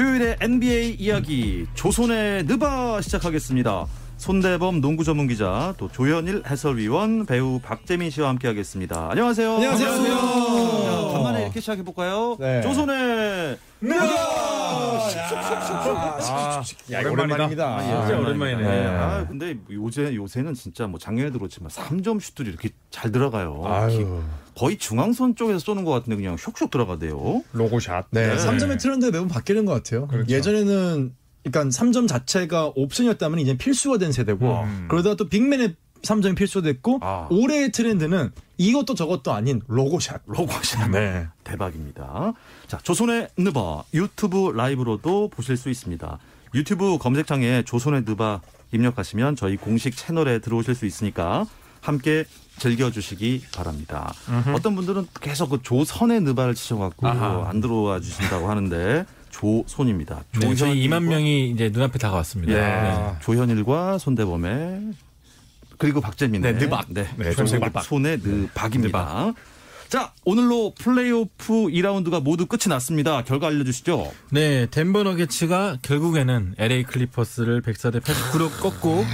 수요일에 NBA 이야기 조선의 느바 시작하겠습니다. 손대범 농구 전문 기자 또 조현일 해설위원 배우 박재민 씨와 함께하겠습니다. 안녕하세요. 안녕하세요. 자, 간만에 이렇게 시작해 볼까요? 네. 조선의 느바. 야, 오랜만입니다. 아, 진짜 오랜만이네. 네. 아, 근데 요새 요새는 진짜 뭐 작년에도 그렇지만 3점 슛들이 이렇게 잘 들어가요. 아유. 거의 중앙선 쪽에서 쏘는 것 같은데 그냥 슉슉 들어가대요. 로고샷. 네, 네. 3점의 트렌드가 매번 바뀌는 것 같아요. 그렇죠. 예전에는 그러니까 3점 자체가 옵션이었다면 이제 필수가 된 세대고 음. 그러다가 또 빅맨의 3점이 필수됐고 아. 올해의 트렌드는 이것도 저것도 아닌 로고샷. 로고샷. 네. 대박입니다. 자, 조선의 느바 유튜브 라이브로도 보실 수 있습니다. 유튜브 검색창에 조선의 느바 입력하시면 저희 공식 채널에 들어오실 수 있으니까 함께 즐겨주시기 바랍니다. 어떤 분들은 계속 그 조선의 느바를 치셔갖고 아하. 안 들어와 주신다고 하는데 조손입니다. 네, 저희 조현일과- 2만 명이 이제 눈앞에 다가왔습니다. 네. 네. 조현일과 손대범의 그리고 박재민의 네, 느박. 네, 네, 손의 손의 느박. 손의 느박입니다. 자, 오늘로 플레이오프 2라운드가 모두 끝이 났습니다. 결과 알려주시죠. 네, 덴버 너게츠가 결국에는 LA 클리퍼스를 104대 89로 꺾고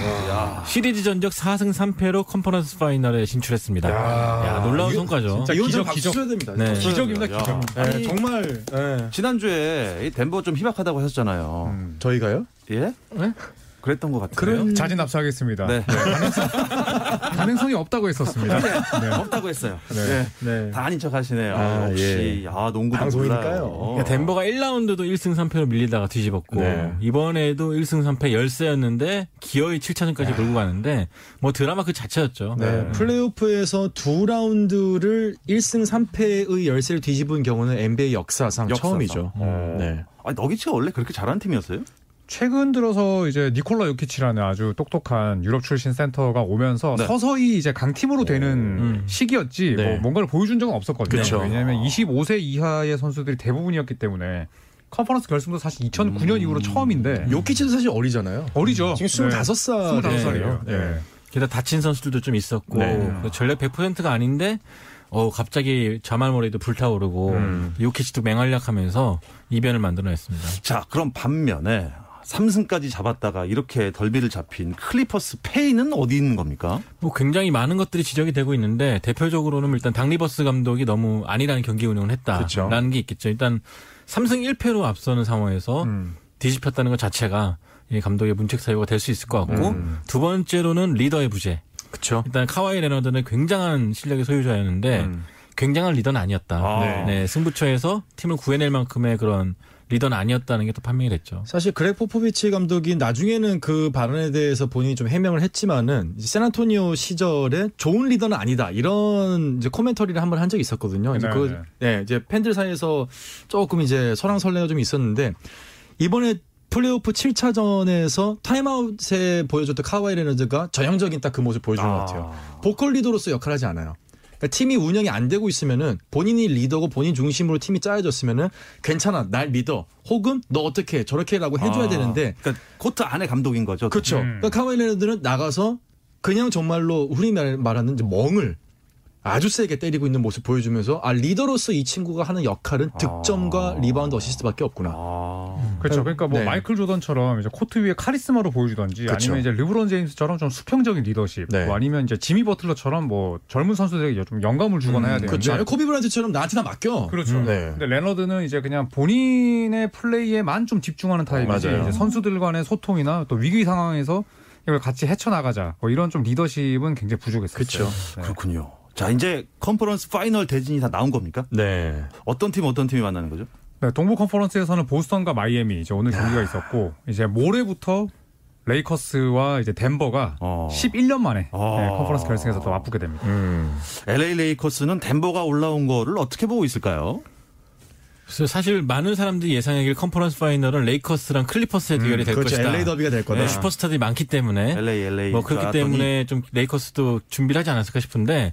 시리즈 전적 4승 3패로 컨퍼런스 파이널에 진출했습니다. 야, 놀라운 이거 성과죠. 좀 기적, 박수. 쳐야 됩니다. 네. 기적입니다. 기적. 야. 네, 정말 네. 지난주에 이 덴버 좀 희박하다고 하셨잖아요. 저희가요? 예? 네? 그랬던 것 같아요. 그런 자진 압수하겠습니다. 네. 가능성 이 없다고 했었습니다. 네. 없다고 했어요. 네. 네. 네. 다 아닌 척 하시네요. 아, 역시, 아, 농구도 방송이니까요. 그러니까 덴버가 1라운드도 1승 3패로 밀리다가 뒤집었고 네. 이번에도 1승 3패 열세였는데 기어이 7차전까지 몰고 가는데 뭐 드라마 그 자체였죠. 네. 플레이오프에서 두 라운드를 1승 3패의 열세를 뒤집은 경우는 NBA 역사상, 역사상. 처음이죠. 어. 네. 아, 너기치가 원래 그렇게 잘하는 팀이었어요? 최근 들어서 이제 니콜라 요키치라는 아주 똑똑한 유럽 출신 센터가 오면서 네. 서서히 이제 강팀으로 되는 음. 시기였지 네. 뭐 뭔가를 보여준 적은 없었거든요. 그쵸. 왜냐하면 25세 이하의 선수들이 대부분이었기 때문에 컨퍼런스 결승도 사실 2009년 이후로 처음인데 요키치도 사실 어리잖아요. 어리죠. 지금 25살. 25살이에요. 네. 네. 게다가 다친 선수들도 좀 있었고 네. 그 전력 100%가 아닌데 어 갑자기 자말 머레이도 불타오르고 음. 요키치도 맹활약하면서 이변을 만들어냈습니다. 자, 그럼 반면에 3승까지 잡았다가 이렇게 덜미를 잡힌 클리퍼스 패인은 어디 있는 겁니까? 뭐 굉장히 많은 것들이 지적이 되고 있는데 대표적으로는 일단 닥 리버스 감독이 너무 안일한 경기 운영을 그쵸. 했다라는 게 있겠죠. 일단 3승 1패로 앞서는 상황에서 음. 뒤집혔다는 것 자체가 이 감독의 문책 사유가 될 수 있을 것 같고 음. 두 번째로는 리더의 부재. 그쵸. 일단 카와이 레너드는 굉장한 실력의 소유자였는데 음. 굉장한 리더는 아니었다. 아. 네. 승부처에서 팀을 구해낼 만큼의 그런 리더는 아니었다는 게 또 판명이 됐죠. 사실 그렉 포포비치 감독이 나중에는 그 발언에 대해서 본인이 좀 해명을 했지만은 이제 샌안토니오 시절에 좋은 리더는 아니다 이런 이제 commentary를 한 번 한 적이 있었거든요. 이제 네, 그 네, 이제 팬들 사이에서 조금 이제 설왕설래가 좀 있었는데 이번에 플레이오프 7차전에서 타임아웃에 보여줬던 카와이 레너드가 전형적인 딱 그 모습 보여주는 것 같아요. 보컬 리더로서 역할을 하지 않아요. 그러니까 팀이 운영이 안 되고 있으면은 본인이 리더고 본인 중심으로 팀이 짜여졌으면은 괜찮아 날 믿어 혹은 너 어떻게 해 저렇게라고 해줘야 아, 되는데 그러니까 코트 안에 감독인 거죠. 그렇죠. 음. 그러니까 카와이 레너드는 나가서 그냥 정말로 말- 말하는 멍을 아주 세게 때리고 있는 모습 보여주면서 아 리더로서 이 친구가 하는 역할은 득점과 아. 리바운드 어시스트밖에 없구나. 아. 그렇죠. 그러니까 뭐 네. 마이클 조던처럼 이제 코트 위에 카리스마로 보여주던지 그쵸. 아니면 이제 르브론 제임스처럼 좀 수평적인 리더십, 네. 뭐 아니면 이제 지미 버틀러처럼 뭐 젊은 선수들에게 좀 영감을 주거나 해야 되는데 그렇죠. 아니, 코비 브라이언트처럼 나한테 다 맡겨. 그렇죠. 음, 네. 근데 레너드는 이제 그냥 본인의 플레이에만 좀 집중하는 타입이지 맞아요. 이제 선수들 간의 소통이나 또 위기 상황에서 이걸 같이 헤쳐나가자 뭐 이런 좀 리더십은 굉장히 부족했었어요. 그쵸. 네. 그렇군요. 자, 이제 컨퍼런스 파이널 대진이 다 나온 겁니까? 네. 어떤 팀 어떤 팀이 만나는 거죠? 네, 동부 컨퍼런스에서는 보스턴과 마이애미 이제 오늘 경기가 있었고 이제 모레부터 레이커스와 이제 덴버가 어. 11년 만에 아. 네, 컨퍼런스 결승에서 또 맞붙게 됩니다. 음. LA 레이커스는 덴버가 올라온 거를 어떻게 보고 있을까요? 그래서 사실 많은 사람들이 예상하길 컨퍼런스 파이널은 레이커스랑 클리퍼스의 대결이 될 그렇죠. 것이다. LA 더비가 될 거다. 네, 슈퍼스타들이 많기 때문에 LA, LA. 뭐 그렇기 때문에 좀 레이커스도 준비를 하지 않았을까 싶은데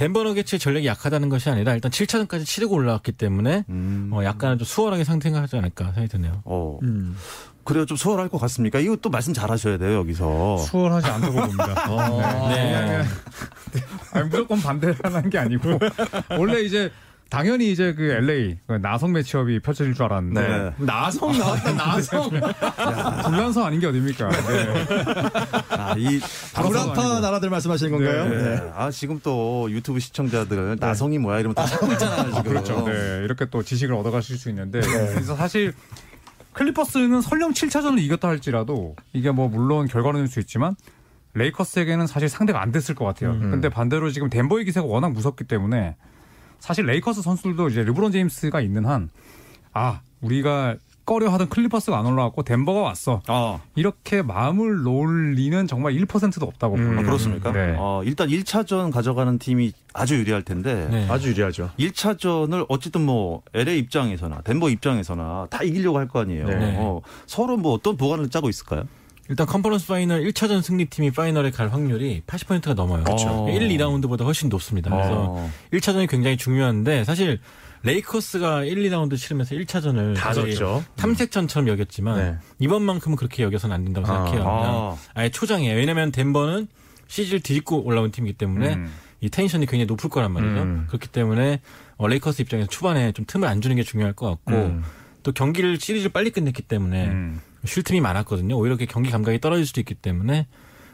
덴버 너게츠의 전력이 약하다는 것이 아니라 일단 7차전까지 치르고 올라왔기 때문에 음. 어, 약간 좀 수월하게 상승하지 않을까 생각이 드네요. 어. 음. 그래요. 좀 수월할 것 같습니까? 이거 또 말씀 잘 하셔야 돼요, 여기서. 수월하지 않다고 봅니다. 네. 아니, 무조건 반대하는 게 아니고 원래 이제 당연히 이제 그 LA 그 나성 매치업이 펼쳐질 줄 알았는데 네. 나성 나왔다 나성. 불란서 아닌 게 어딥니까? 네. 아, 이 구라파 나라들 말씀하시는 건가요? 네. 아, 지금 또 유튜브 시청자들 나성이 뭐야 이러면 다 찾고 있잖아요, 지금. 그렇죠. 네, 이렇게 또 지식을 얻어가실 수 있는데 그래서 사실 클리퍼스는 설령 7차전을 이겼다 할지라도 이게 뭐 물론 결과론일 수 있지만 레이커스에게는 사실 상대가 안 됐을 것 같아요. 근데 반대로 지금 덴버의 기세가 워낙 무섭기 때문에 사실 레이커스 선수들도 이제 르브론 제임스가 있는 한 아, 우리가 꺼려하던 클리퍼스가 안 올라왔고 덴버가 왔어. 아, 이렇게 마음을 놓을 리는 정말 1%도 없다고 음. 아, 그렇습니까? 네. 어, 일단 1차전 가져가는 팀이 아주 유리할 텐데 네. 아주 유리하죠. 1차전을 어쨌든 뭐 LA 입장에서나 덴버 입장에서나 다 이기려고 할 거 아니에요. 네. 어, 서로 뭐 어떤 복안을 짜고 있을까요? 일단 conference final 1차전 승리팀이 final에 갈 확률이 80%가 넘어요. 그렇죠. 1, 2라운드보다 훨씬 높습니다. 그래서 어. 1차전이 굉장히 중요한데 사실 레이커스가 1, 2라운드 치르면서 1차전을 다 졌죠. 탐색전처럼 여겼지만 네. 이번만큼은 그렇게 여겨서는 안 된다고 아. 생각해요. 아. 아예 초장이에요. 왜냐하면 덴버는 시즌을 뒤집고 올라온 팀이기 때문에 음. 이 텐션이 굉장히 높을 거란 말이죠. 음. 그렇기 때문에 어, 레이커스 입장에서 초반에 좀 틈을 안 주는 게 중요할 것 같고 음. 또 경기를 시리즈를 빨리 끝냈기 때문에 음. 쉴 틈이 많았거든요. 오히려 이렇게 경기 감각이 떨어질 수도 있기 때문에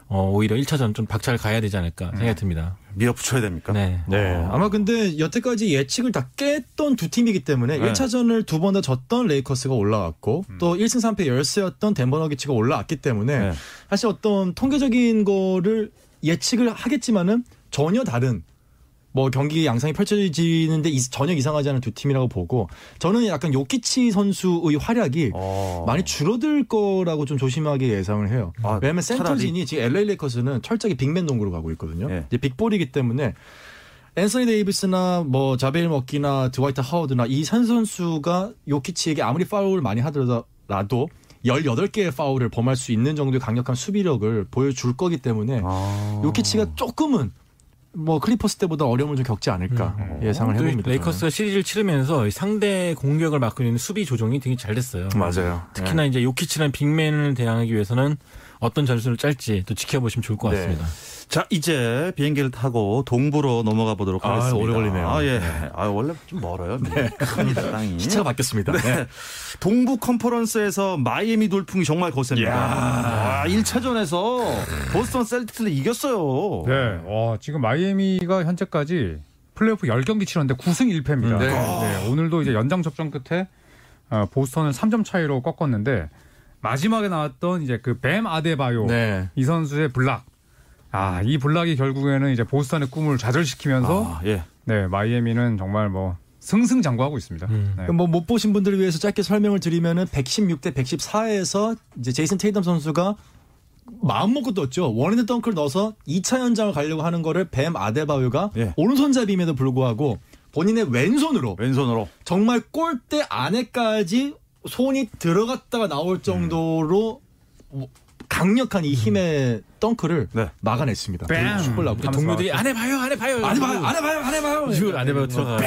어, 오히려 1차전 좀 박차를 가해야 되지 않을까 생각이 듭니다. 밀어붙여야 됩니까? 네. 네. 아마 근데 여태까지 예측을 다 깼던 두 팀이기 때문에 네. 1차전을 두 번 다 졌던 레이커스가 올라왔고 또 1승 3패 열세였던 덴버 너기츠가 올라왔기 때문에 네. 사실 어떤 통계적인 거를 예측을 하겠지만은 전혀 다른 뭐 경기 양상이 펼쳐지는데 이- 전혀 이상하지 않은 두 팀이라고 보고 저는 약간 요키치 선수의 활약이 어. 많이 줄어들 거라고 좀 조심하게 예상을 해요. 아, 왜냐하면 센터진이 지금 LA 레이커스는 철저하게 빅맨 농구로 가고 있거든요. 예. 이제 빅볼이기 때문에 앤서니 데이비스나 뭐 자베일 맥기나 드와이트 하워드나 이 세 선수가 요키치에게 아무리 파울을 많이 하더라도 18개의 파울을 범할 수 있는 정도의 강력한 수비력을 보여줄 거기 때문에 아. 요키치가 조금은 뭐 클리퍼스 때보다 어려움을 좀 겪지 않을까 음. 예상을 또 해봅니다. 레이커스가 시리즈를 치르면서 이 상대 공격을 막고 있는 수비 조정이 되게 잘 됐어요. 맞아요. 특히나 이제 요키치라는 big man을 대항하기 위해서는 어떤 전술을 짤지 또 지켜보시면 좋을 것 네. 같습니다. 자, 이제 비행기를 타고 동부로 넘어가 보도록 아, 하겠습니다. 오래 걸리네요. 아, 예. 아, 원래 좀 멀어요. 큽니다, 땅이. 시차가 바뀌었습니다. 네. 동부 컨퍼런스에서 마이애미 돌풍이 정말 거셉니다. 아, 1차전에서 보스턴 셀틱스를 이겼어요. 네, 와, 지금 마이애미가 현재까지 플레이오프 10경기 치렀는데 9승 1패입니다. 음, 네. 네, 오늘도 이제 연장 접전 끝에 어, 보스턴을 3점 차이로 꺾었는데 마지막에 나왔던 이제 그 뱀 아데바요 네. 이 선수의 블락. 아, 이 block이 결국에는 이제 보스턴의 꿈을 좌절시키면서 아, 예. 네, 마이애미는 정말 뭐 승승장구하고 있습니다. 음. 네. 뭐못 보신 분들을 위해서 짧게 설명을 드리면은 116대 114에서 이제 제이슨 테이텀 선수가 마음 먹고 떴죠. one-hand dunk를 넣어서 2차 연장을 가려고 하는 거를 뱀 아데바요가 예. 오른손잡이임에도 불구하고 본인의 왼손으로 왼손으로. 정말 골대 안에까지 손이 들어갔다가 나올 정도로 뭐 강력한 이 힘의 덩크를 네. 막아냈습니다. 뱀! 슈퍼라고. 하면서 동료들이 안 해봐요, 안 해봐요. 안 해봐요, 안 해봐요, 안 해봐요. 이걸 안 해봐요 들어가.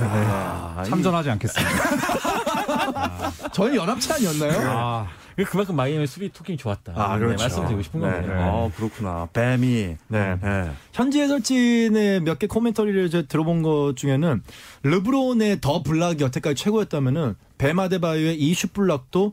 아, 참전하지 않겠습니다. 저희 연합체 아니었나요? 아, 그만큼 마이애미 수비 토킹이 좋았다. 아, 네, 그렇죠. 말씀드리고 싶은 네. 겁니다. 네. 아, 그렇구나. 뱀이. 네. 예. 현지 해설진의 몇 개 코멘터리를 이제 들어본 것 중에는 르브론의 the block이 여태까지 최고였다면은 뱀 아데바요의 이 슛 block도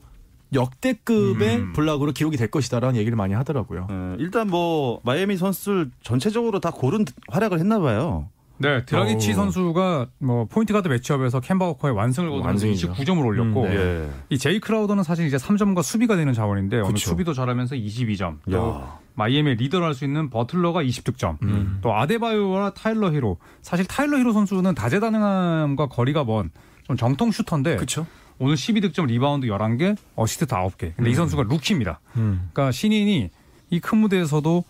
역대급의 음. block으로 기록이 될 것이다라는 얘기를 많이 하더라고요. 어, 일단 뭐 마이애미 선수들 전체적으로 다 고른 활약을 했나 봐요. 네, 드라기치 어우. 선수가 뭐 포인트 가드 matchup에서 켐바 워커의 완승을 거두면서 완승이죠. 29점을 올렸고 음, 네. 예. 이 제이 크라우더는 사실 이제 3점과 수비가 되는 자원인데 오늘 그쵸. 수비도 잘하면서 22점. 또 야. 마이애미의 리더라 할 수 있는 버틀러가 20득점. 음. 또 아데바요와 타일러 히로. 사실 타일러 히로 선수는 다재다능함과 거리가 먼 좀 정통 shooter인데 그렇죠. 오늘 12득점, 리바운드 11개, 어시스트 9개. 근데 이 선수가 rookie입니다. 음. 그러니까 신인이 이 큰 무대에서도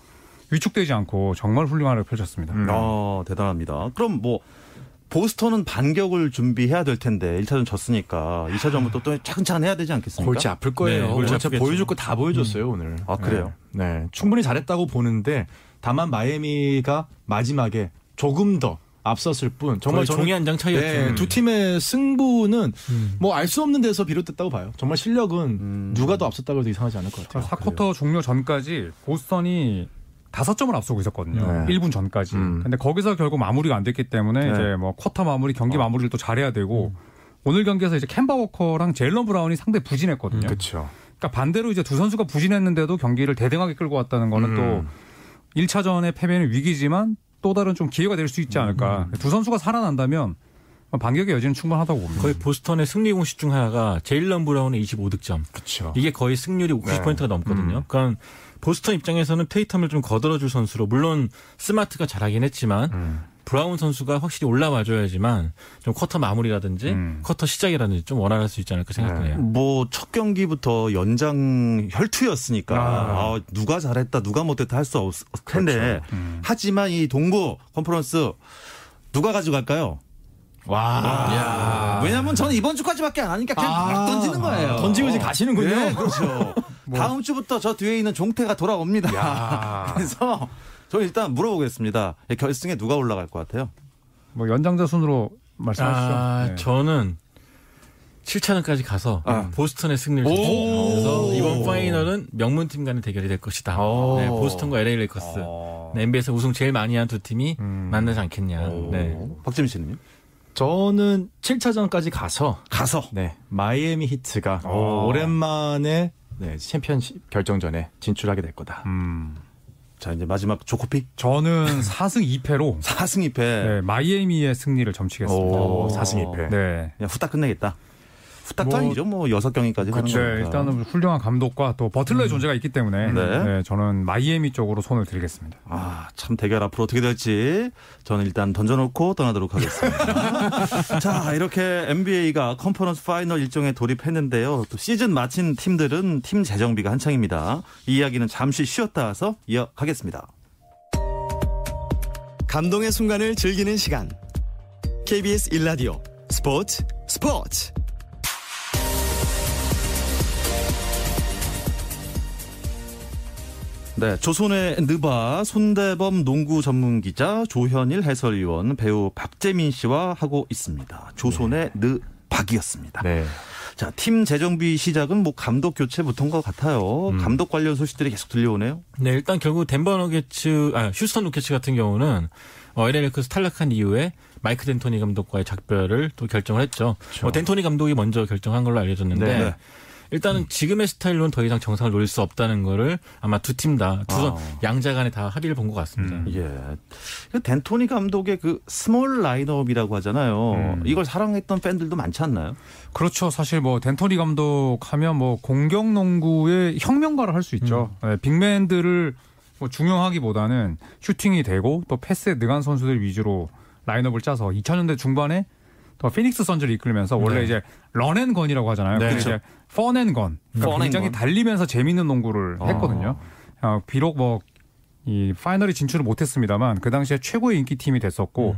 위축되지 않고 정말 훌륭한 활약을 펼쳤습니다. 음. 아, 대단합니다. 그럼 뭐 보스턴은 반격을 준비해야 될 텐데 1차전 졌으니까 2차전부터 또 차근차근 해야 되지 않겠습니까? 골치 아플 거예요. 네, 골치 아프겠죠. 보여줄 거 다 보여줬어요 오늘. 아, 그래요? 네. 네. 충분히 잘했다고 보는데 다만 마이애미가 마지막에 조금 더 앞섰을 뿐 정말 저는 종이 한 장 차이였죠. 네, 두 팀의 승부는 음. 뭐알 수 없는 데서 비롯됐다고 봐요. 정말 실력은 음. 누가 더 앞섰다고 해도 이상하지 않을 것 같아요. 4쿼터 종료 전까지 보스턴이 다섯 점을 앞서고 있었거든요. 네. 1분 전까지. 음. 근데 거기서 결국 마무리가 안 됐기 때문에 네. 이제 뭐 쿼터 마무리, 경기 어. 마무리를 또 잘해야 되고 음. 오늘 경기에서 이제 켐바 워커랑 제일런 브라운이 상당히 부진했거든요. 그렇죠. 그러니까 반대로 이제 두 선수가 부진했는데도 경기를 대등하게 끌고 왔다는 거는 음. 또 1차전의 패배는 위기지만 또 다른 좀 기회가 될 수 있지 않을까. 두 선수가 살아난다면 반격의 여지는 충분하다고 봅니다. 거의 보스턴의 승리 공식 중 하나가 제일런 브라운의 25득점. 그렇죠. 이게 거의 승률이 90%가 넘거든요. 그러니까 보스턴 입장에서는 테이텀을 좀 거들어줄 선수로 물론 스마트가 잘하긴 했지만 음. 브라운 선수가 확실히 올라와줘야지만 좀 쿼터 마무리라든지 음. 쿼터 시작이라든지 좀 원활할 수 있지 않을까 생각해요. 뭐첫 경기부터 연장 혈투였으니까 아. 아, 누가 잘했다 누가 못했다 할 수 없을 텐데 음. 하지만 이 동부 컨퍼런스 누가 가져갈까요? 와. 왜냐면 저는 이번 주까지밖에 안 하니까 그냥 막 던지는 거예요. 던지고 이제 가시는군요. 네, 그렇죠. 다음 주부터 저 뒤에 있는 종태가 돌아옵니다. 그래서 저 일단 물어보겠습니다. 결승에 누가 올라갈 것 같아요? 뭐 연장자 순으로 말씀하시죠. 아, 네. 저는 7차전까지 가서 아. 보스턴의 승리를. 그래서 이번 final은 명문 팀 간의 대결이 될 것이다. 오. 네, 보스턴과 LA 레이커스. 어. 네, NBA에서 우승 제일 많이 한 두 팀이 음. 만나지 않겠냐. 네. 박지민 씨는요? 저는 7차전까지 가서 가서 네 마이애미 히트가 오. 오랜만에 네, 챔피언십 결정전에 진출하게 될 거다. 음. 자 이제 마지막 조코피 저는 4승 2패로 4승 2패 네, 마이애미의 승리를 점치겠습니다. 오, 4승 2패. 네. 그냥 후딱 끝내겠다. 후딱도 뭐-. 뭐 여섯 경기까지 하는 네, 거니까. 일단은 훌륭한 감독과 또 버틀러의 존재가 있기 때문에 네. 네, 저는 마이애미 쪽으로 손을 들겠습니다. 아, 참 대결 앞으로 어떻게 될지 저는 일단 던져놓고 떠나도록 하겠습니다. 자, 이렇게 NBA가 conference final 일정에 돌입했는데요. 또 시즌 마친 팀들은 팀 재정비가 한창입니다. 이 이야기는 잠시 쉬었다 와서 이어가겠습니다. 감동의 순간을 즐기는 시간. KBS 1라디오 스포츠 스포츠. 네, 조선의 느바 손대범 농구 전문 기자 조현일 해설위원 배우 박재민 씨와 하고 있습니다. 조선의 느박이었습니다. 네. 자, 팀 재정비 시작은 뭐 감독 교체부터인 것 같아요. 감독 관련 소식들이 계속 들려오네요. 네, 일단 결국 덴버 너게츠, 아, 휴스턴 로켓츠 같은 경우는 어, LA 레이커스 탈락한 이후에 마이크 덴토니 감독과의 작별을 또 결정을 했죠. 어, 덴토니 감독이 먼저 결정한 걸로 알려졌는데 네. 일단은 지금의 스타일로는 더 이상 정상을 노릴 수 없다는 거를 아마 두 팀 다, 두 선, 아. 양자 간에 다 합의를 본 것 같습니다. 음. 예. 그 덴토니 감독의 그 small 라인업이라고 하잖아요. 음. 이걸 사랑했던 팬들도 많지 않나요? 그렇죠. 사실 뭐 덴토니 감독 하면 뭐 공격 농구의 혁명가라 할 수 있죠. 네, big man들을 뭐 중용하기보다는 슈팅이 되고 또 패스에 능한 선수들 위주로 라인업을 짜서 2000년대 중반에 더 피닉스 선즈를 이끌면서 원래 네. 이제 run and gun이라고 하잖아요. 네. 근데 이제 fun and gun. 그러니까 fun 굉장히 and gun. 달리면서 재밌는 농구를 했거든요. 어, 비록 뭐 이 final에 진출을 못했습니다만 그 당시에 최고의 인기 팀이 됐었고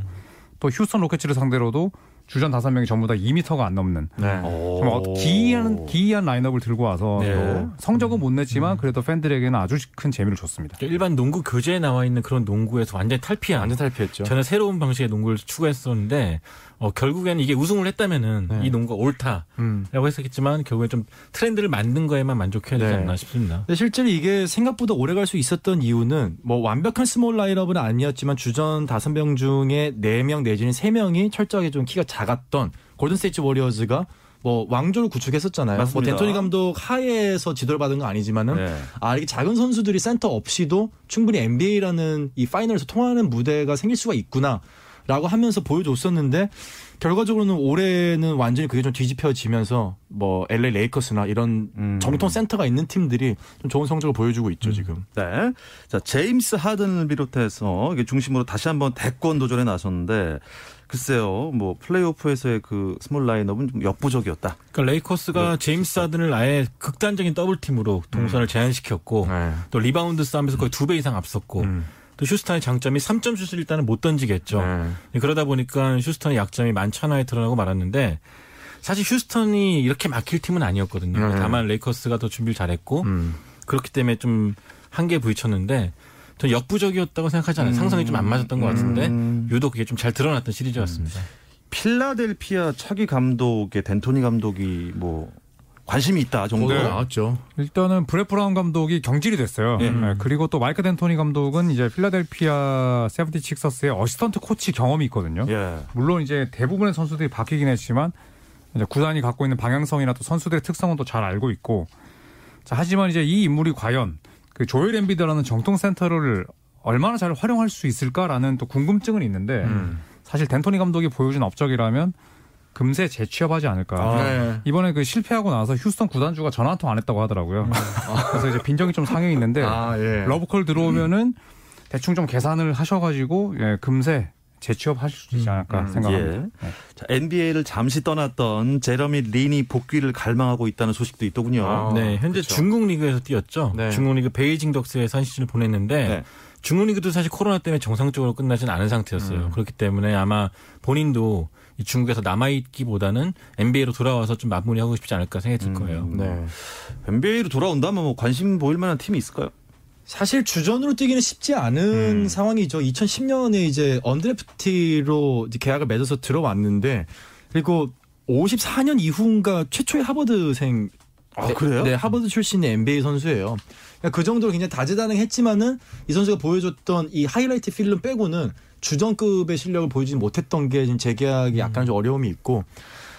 또 휴스턴 로켓츠를 상대로도 주전 다섯 명이 전부 다 2미터가 안 넘는 네. 정말 어, 기이한 기이한 라인업을 들고 와서 네. 또 성적은 못 냈지만 그래도 팬들에게는 아주 큰 재미를 줬습니다. 일반 농구 교재에 나와 있는 그런 농구에서 완전히 탈피한 완전 탈피했죠. 저는 새로운 방식의 농구를 추구했었는데 어, 결국에는 이게 우승을 했다면은 네. 이 농구가 옳다라고 음. 했었겠지만 결국엔 좀 트렌드를 만든 거에만 만족해야 되지 네. 않나 싶습니다. 근데 실제로 이게 생각보다 오래 갈 수 있었던 이유는 뭐 완벽한 small 라인업은 아니었지만 주전 다섯 명 중에 네 명 내지는 세 명이 철저하게 좀 키가 작았던 골든스테이트 워리어즈가 뭐 왕조를 구축했었잖아요. 뭐 맞습니다. 덴토니 감독 하에서 지도를 받은 건 아니지만은 네. 아 이게 작은 선수들이 센터 없이도 충분히 NBA라는 이 final에서 통하는 무대가 생길 수가 있구나 라고 하면서 보여줬었는데 결과적으로는 올해는 완전히 그게 좀 뒤집혀지면서 뭐 LA 레이커스나 이런 음. 정통 센터가 있는 팀들이 좀 좋은 성적을 보여주고 있죠 지금. 네. 자, 제임스 하든을 비롯해서 이게 중심으로 다시 한번 대권 도전에 나섰는데 글쎄요. 뭐 플레이오프에서의 그 small 라인업은 좀 역부족이었다. 그러니까 레이커스가 제임스 하든을 아예 극단적인 double team으로 동선을 제한시켰고 네. 또 리바운드 싸움에서 거의 두 배 이상 앞섰고 음. 또 휴스턴의 장점이 3점 슛을 일단은 못 던지겠죠. 네. 그러다 보니까 휴스턴의 약점이 만천 하에 드러나고 말았는데 사실 휴스턴이 이렇게 막힐 팀은 아니었거든요. 네. 다만 레이커스가 더 준비를 잘했고 음. 그렇기 때문에 좀 한계에 부딪혔는데 저 역부족이었다고 생각하지 않아요. 상성이 좀 안 맞았던 것 같은데 음. 유독 그게 좀 잘 드러났던 시리즈였습니다. 필라델피아 차기 감독의 덴토니 감독이 뭐 관심이 있다 정도. 네. 나왔죠. 일단은 브렛 브라운 감독이 경질이 됐어요. 예. 네, 그리고 또 마이크 덴토니 감독은 이제 필라델피아 세븐티식서스의 assistant 코치 경험이 있거든요. 예. 물론 이제 대부분의 선수들이 바뀌긴 했지만 이제 구단이 갖고 있는 방향성이나 또 선수들의 특성은 또 잘 알고 있고 자, 하지만 이제 이 인물이 과연 그 조엘 엠비드라는 정통 센터를 얼마나 잘 활용할 수 있을까라는 또 궁금증은 있는데 사실 덴토니 감독이 보여준 업적이라면 금세 재취업하지 않을까. 네. 이번에 그 실패하고 나서 휴스턴 구단주가 전화 한 통 안 했다고 하더라고요. 그래서 이제 빈정이 좀 상해 있는데 아, 예. 러브콜 들어오면은 대충 좀 계산을 하셔가지고 예, 금세 재취업하실 수 있지 않을까 생각합니다. 예. 자, NBA를 잠시 떠났던 제러미 린이 복귀를 갈망하고 있다는 소식도 있더군요. 아, 네, 현재 그렇죠. 중국 리그에서 뛰었죠. 네. 중국 리그 베이징 덕스에서 한 시즌을 보냈는데 네. 중국 리그도 사실 코로나 때문에 정상적으로 끝나진 않은 상태였어요. 그렇기 때문에 아마 본인도 이 중국에서 남아있기보다는 NBA로 돌아와서 좀 마무리하고 싶지 않을까 생각이 들 거예요. 네. NBA로 돌아온다면 뭐 관심 보일 만한 팀이 있을까요? 사실 주전으로 뛰기는 쉽지 않은 상황이죠. 2010년에 이제 언드래프티로 이제 계약을 맺어서 들어왔는데 그리고 54년 이후인가 최초의 하버드생 아, 네, 그래요? 네, 하버드 출신의 NBA 선수예요. 그러니까 그 정도로 굉장히 다재다능했지만은 이 선수가 보여줬던 이 하이라이트 필름 빼고는 주전급의 실력을 보여주지 못했던 게 지금 재계약이 약간 좀 어려움이 있고.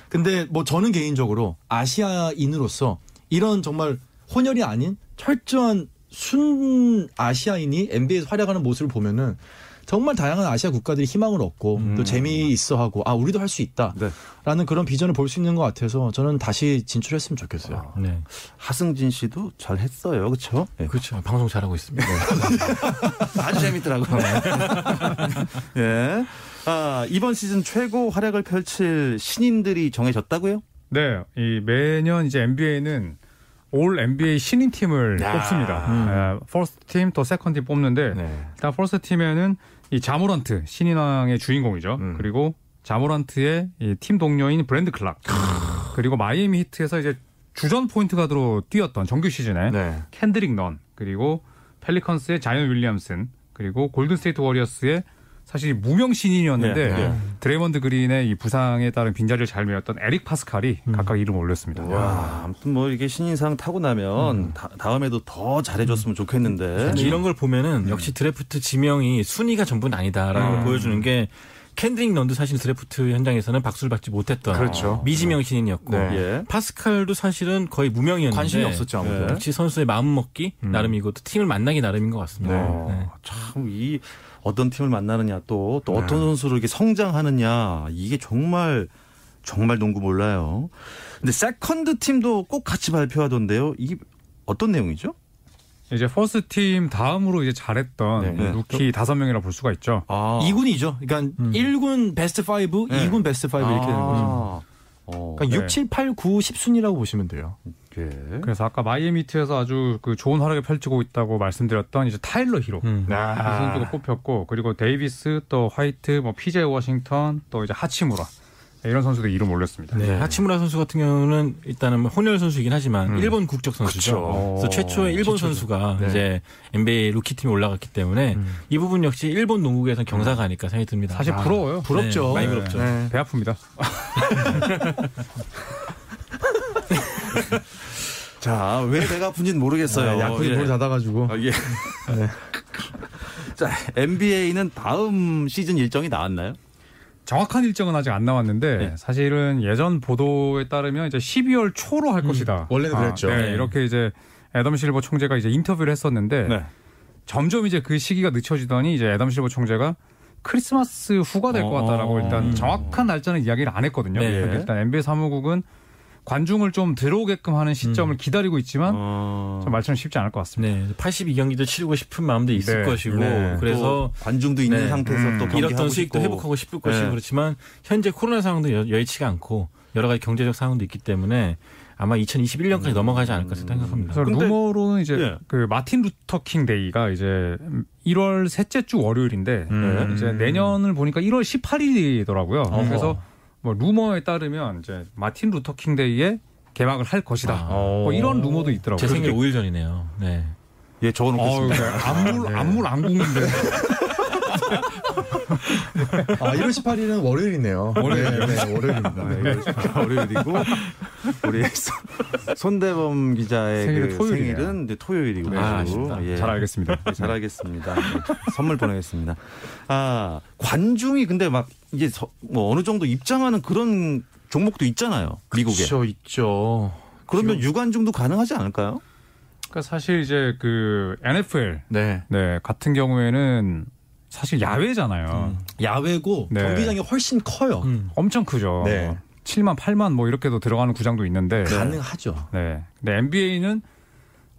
근데 뭐 저는 개인적으로 아시아인으로서 이런 정말 혼혈이 아닌 철저한 순 아시아인이 NBA에서 활약하는 모습을 보면은 정말 다양한 아시아 국가들이 희망을 얻고 또 재미있어 하고 아 우리도 할 수 있다라는 네. 그런 비전을 볼 수 있는 것 같아서 저는 다시 진출했으면 좋겠어요. 네. 하승진 씨도 잘 했어요. 그렇죠? 예. 그렇죠. 방송 잘하고 있습니다. 아주 재밌더라고요. 예. 아, 이번 시즌 최고 활약을 펼칠 신인들이 정해졌다고요? 네, 이 매년 이제 NBA는 all NBA 신인 팀을 야. 뽑습니다. 에, first team 또 second team 뽑는데 네. 일단 first team에는 이 자모란트 신인왕의 주인공이죠. 음. 그리고 자모란트의 이팀 동료인 브랜드 클락 그리고 마이애미 히트에서 이제 주전 포인트 가드로 뛰었던 정규 시즌에 네. 캔드릭 넌 그리고 펠리컨스의 자이언 윌리엄슨 그리고 골든 스테이트 워리어스의 사실 무명 신인이었는데 네, 네. 드레이먼드 그린의 이 부상에 따른 빈자리를 잘 메웠던 에릭 파스칼이 각각 이름을 올렸습니다. 와, 아무튼 뭐 이게 신인상 타고 나면 다, 다음에도 더 잘해줬으면 좋겠는데. 사실 이런 걸 보면은 역시 드래프트 지명이 순위가 전부는 아니다라는 걸 보여주는 게 캔드릭 넌도 사실 드래프트 현장에서는 박수를 받지 못했던 그렇죠. 미지명 신인이었고 네. 예. 파스칼도 사실은 거의 무명이었는데 관심이 없었죠 아무도. 네. 역시 선수의 마음 먹기 나름이고 또 팀을 만나기 나름인 것 같습니다. 네. 네. 참, 이 어떤 팀을 만나느냐 또, 또 어떤 선수로 이렇게 성장하느냐 이게 정말, 정말 농구 몰라요. 근데 second team도 꼭 같이 발표하던데요. 이게 어떤 내용이죠? 이제 first team 다음으로 이제 잘했던 네. 루키 다섯 명이라 볼 수가 있죠. 아. 2군이죠. 그러니까 1군 베스트 5, 네. 2군 베스트 5 이렇게 되는 거죠. 어, 그러니까 네. 6, 7, 8, 9, 10순위라고 보시면 돼요. 예. 그래서 아까 마이애미 히트에서 아주 그 좋은 활약을 펼치고 있다고 말씀드렸던 이제 타일러 히로 음. 이 선수가 뽑혔고 그리고 데이비스 또 화이트 뭐 PJ 워싱턴 또 이제 하치무라 네, 이런 선수들 이름 올렸습니다. 네. 하치무라 선수 같은 경우는 일단은 뭐 혼혈 선수이긴 하지만 일본 국적 선수죠. 그쵸. 그래서 최초의 일본 최초죠. 선수가 네. 이제 NBA 루키 팀에 올라갔기 때문에 이 부분 역시 일본 농구계에서는 경사가 아닐까 생각이 듭니다. 사실 아, 부러워요. 부럽죠. 네, 많이 네. 부럽죠. 네. 배 아픕니다. 자, 왜 배가 아픈지는 모르겠어요. 네, 약혼이 예. 물 닫아가지고. 아, 예. 자, NBA는 다음 시즌 일정이 나왔나요? 정확한 일정은 아직 안 나왔는데 네. 사실은 예전 보도에 따르면 이제 12월 초로 할 것이다. 원래는 그랬죠. 네, 네. 이렇게 이제 애덤 실버 총재가 이제 인터뷰를 했었는데 네. 점점 이제 그 시기가 늦춰지더니 이제 애덤 실버 총재가 크리스마스 후가 될 것 같다라고 어. 일단 정확한 날짜는 이야기를 안 했거든요. 네. 일단 NBA 사무국은 관중을 좀 들어오게끔 하는 시점을 기다리고 있지만 어... 좀 말처럼 쉽지 않을 것 같습니다. 네, 82경기도 치르고 싶은 마음도 있을 네. 것이고 네. 그래서 또 관중도 있는 네. 상태에서 음. 또 잃었던 수익도 싶고. 회복하고 싶을 것이고 네. 그렇지만 현재 코로나 상황도 여- 여의치가 않고 여러 가지 경제적 상황도 있기 때문에 아마 2021년까지 넘어가지 않을까 생각합니다. 그래서 근데- 루머로는 이제 예. 그 마틴 루터 킹 데이가 이제 1월 셋째 주 월요일인데 음. 이제 내년을 보니까 1월 18일이더라고요. 그래서 뭐 루머에 따르면 이제 마틴 루터 킹 데이에 개막을 할 것이다. 아. 뭐 이런 루머도 있더라고요. 제 생일 5일 전이네요. 네. 예, 적어놓겠습니다. 네. 안물 안물 안궁인데. 아, 1월 18일은 월요일이네요. 월요일. 네, 네, 월요일입니다. 월요일이고 우리 손- 손대범 기자의 생일은 그 토요일이네요. 생일은 이제 토요일이고 네, 아, 아쉽다. 예. 잘 알겠습니다. 네, 잘 알겠습니다. 네, 선물 보내겠습니다. 아 관중이 근데 막 이제 서- 뭐 어느 정도 입장하는 그런 종목도 있잖아요. 미국에. 그렇죠, 있죠. 그러면 유관중도 가능하지 않을까요? 그러니까 사실 이제 그 NFL 네. 네, 같은 경우에는 사실 야외잖아요. 야외고 네. 경기장이 훨씬 커요. 음. 엄청 크죠. 네. 7만, 8만 뭐 이렇게도 들어가는 구장도 있는데. 가능하죠. 네. 근데 NBA는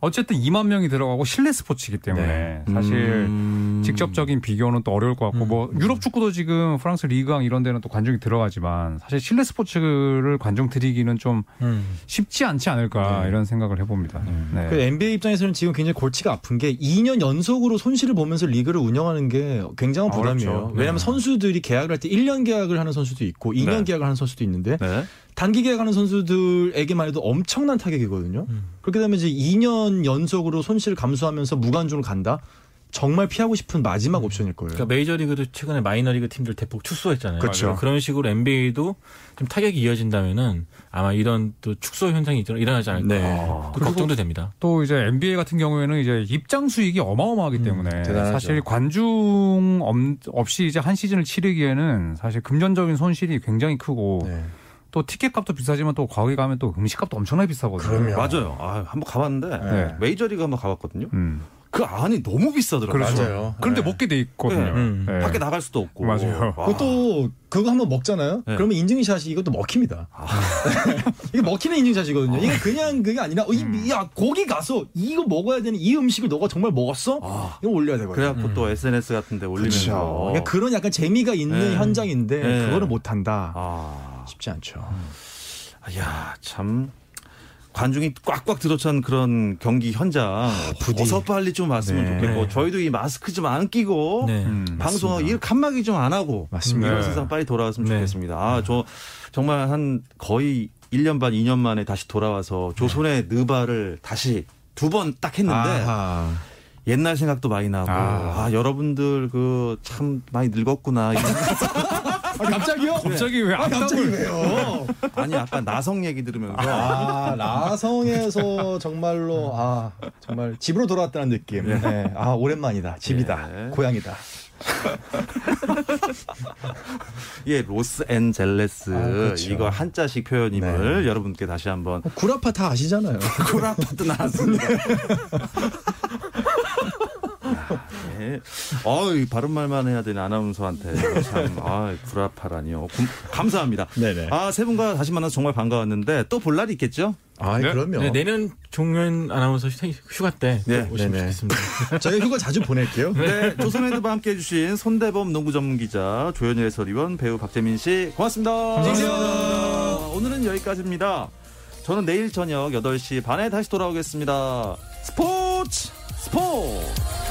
어쨌든 2만 명이 들어가고 실내 스포츠이기 때문에 네. 사실 음. 직접적인 비교는 또 어려울 것 같고 뭐 유럽 축구도 지금 프랑스 리그왕 이런 데는 또 관중이 들어가지만 사실 실내 스포츠를 관중 들이기는 좀 음. 쉽지 않지 않을까 네. 이런 생각을 해봅니다. 네. 그 NBA 입장에서는 지금 굉장히 골치가 아픈 게 2년 연속으로 손실을 보면서 리그를 운영하는 게 굉장한 아, 부담이에요. 어렵죠. 왜냐하면 네. 선수들이 계약을 할 때 1년 계약을 하는 선수도 있고 2년 네. 계약을 하는 선수도 있는데 네. 단기 계약하는 선수들에게만 해도 엄청난 타격이거든요. 음. 그렇게 되면 이제 2년 연속으로 손실을 감수하면서 무관중을 간다? 정말 피하고 싶은 마지막 옵션일 거예요. 그러니까 메이저리그도 최근에 마이너리그 팀들 대폭 축소했잖아요. 그렇죠. 그런 식으로 NBA도 좀 타격이 이어진다면은 아마 이런 또 축소 현상이 일어- 일어나지 않을까. 네. 또 걱정도 됩니다. 또 이제 NBA 같은 경우에는 이제 입장 수익이 어마어마하기 때문에 대단하죠. 사실 관중 엄- 없이 이제 한 시즌을 치르기에는 사실 금전적인 손실이 굉장히 크고 네. 또 티켓 값도 비싸지만 또 거기 가면 또 음식 값도 엄청나게 비싸거든요. 그럼요. 맞아요. 아, 한번 가봤는데 네. 메이저리그 한번 가봤거든요. 음. 그 안이 너무 비싸더라고요. 그렇죠. 맞아요. 그런데 네. 먹게 돼 있거든요. 네. 음. 네. 밖에 나갈 수도 없고. 맞아요. 와. 그것도 그거 한번 먹잖아요. 네. 그러면 인증샷이 이것도 먹힙니다. 이게 먹히는 인증샷이거든요. 이게 그냥 그게 아니라 어, 이, 야 거기 가서 이거 먹어야 되는 이 음식을 너가 정말 먹었어? 아. 이거 올려야 되거든요. 그래갖고 또 SNS 같은데 올리면서. 그렇죠. 그러니까 그런 약간 재미가 있는 네. 현장인데 네. 그거를 못 한다. 아, 쉽지 않죠. 야, 참. 관중이 꽉꽉 들어찬 그런 경기 현장 부디. 어서 빨리 좀 왔으면 네. 좋겠고 네. 저희도 이 마스크 좀 안 끼고 네. 음. 방송 일 칸막이 좀 안 하고 맞습니다. 이런 네. 세상 빨리 돌아왔으면 네. 좋겠습니다. 아, 저 정말 한 거의 1년 반, 2년 만에 다시 돌아와서 조선의 느바를 다시 두 번 딱 했는데 아하. 옛날 생각도 많이 나고 아. 아, 여러분들 그 참 많이 늙었구나. 아, 갑자기요? 갑자기 왜 아, 갑자기 왜요? 아니 아까 나성 얘기 들으면서 아, 나성에서 정말로 아 정말 집으로 돌아왔다는 느낌. 네. 아 오랜만이다. 집이다. 예. 고향이다. 예 로스앤젤레스 아, 그렇죠. 이거 한자식 표현임을 여러분께 다시 한번 구라파 다 아시잖아요. 구라파트 나왔습니다. 예. 어이 바른 말만 해야 되는 아나운서한테 참 아, 구라파라니요. 금- 감사합니다. 네네. 아세 분과 다시 만나서 정말 반가웠는데 또 볼 날이 있겠죠? 아 네? 그럼요. 네, 내년 종현 아나운서 휴- 휴가 때 네, 오시면 네네. 좋겠습니다. 저희가 휴가 자주 보낼게요. 네, 조선헤드와 함께 해 주신 손대범 농구 전문 기자, 조현일 해설위원, 배우 박재민 씨, 고맙습니다. 감사합니다. 오늘은 여기까지입니다. 저는 내일 저녁 8시 반에 다시 돌아오겠습니다. 스포츠 스포츠!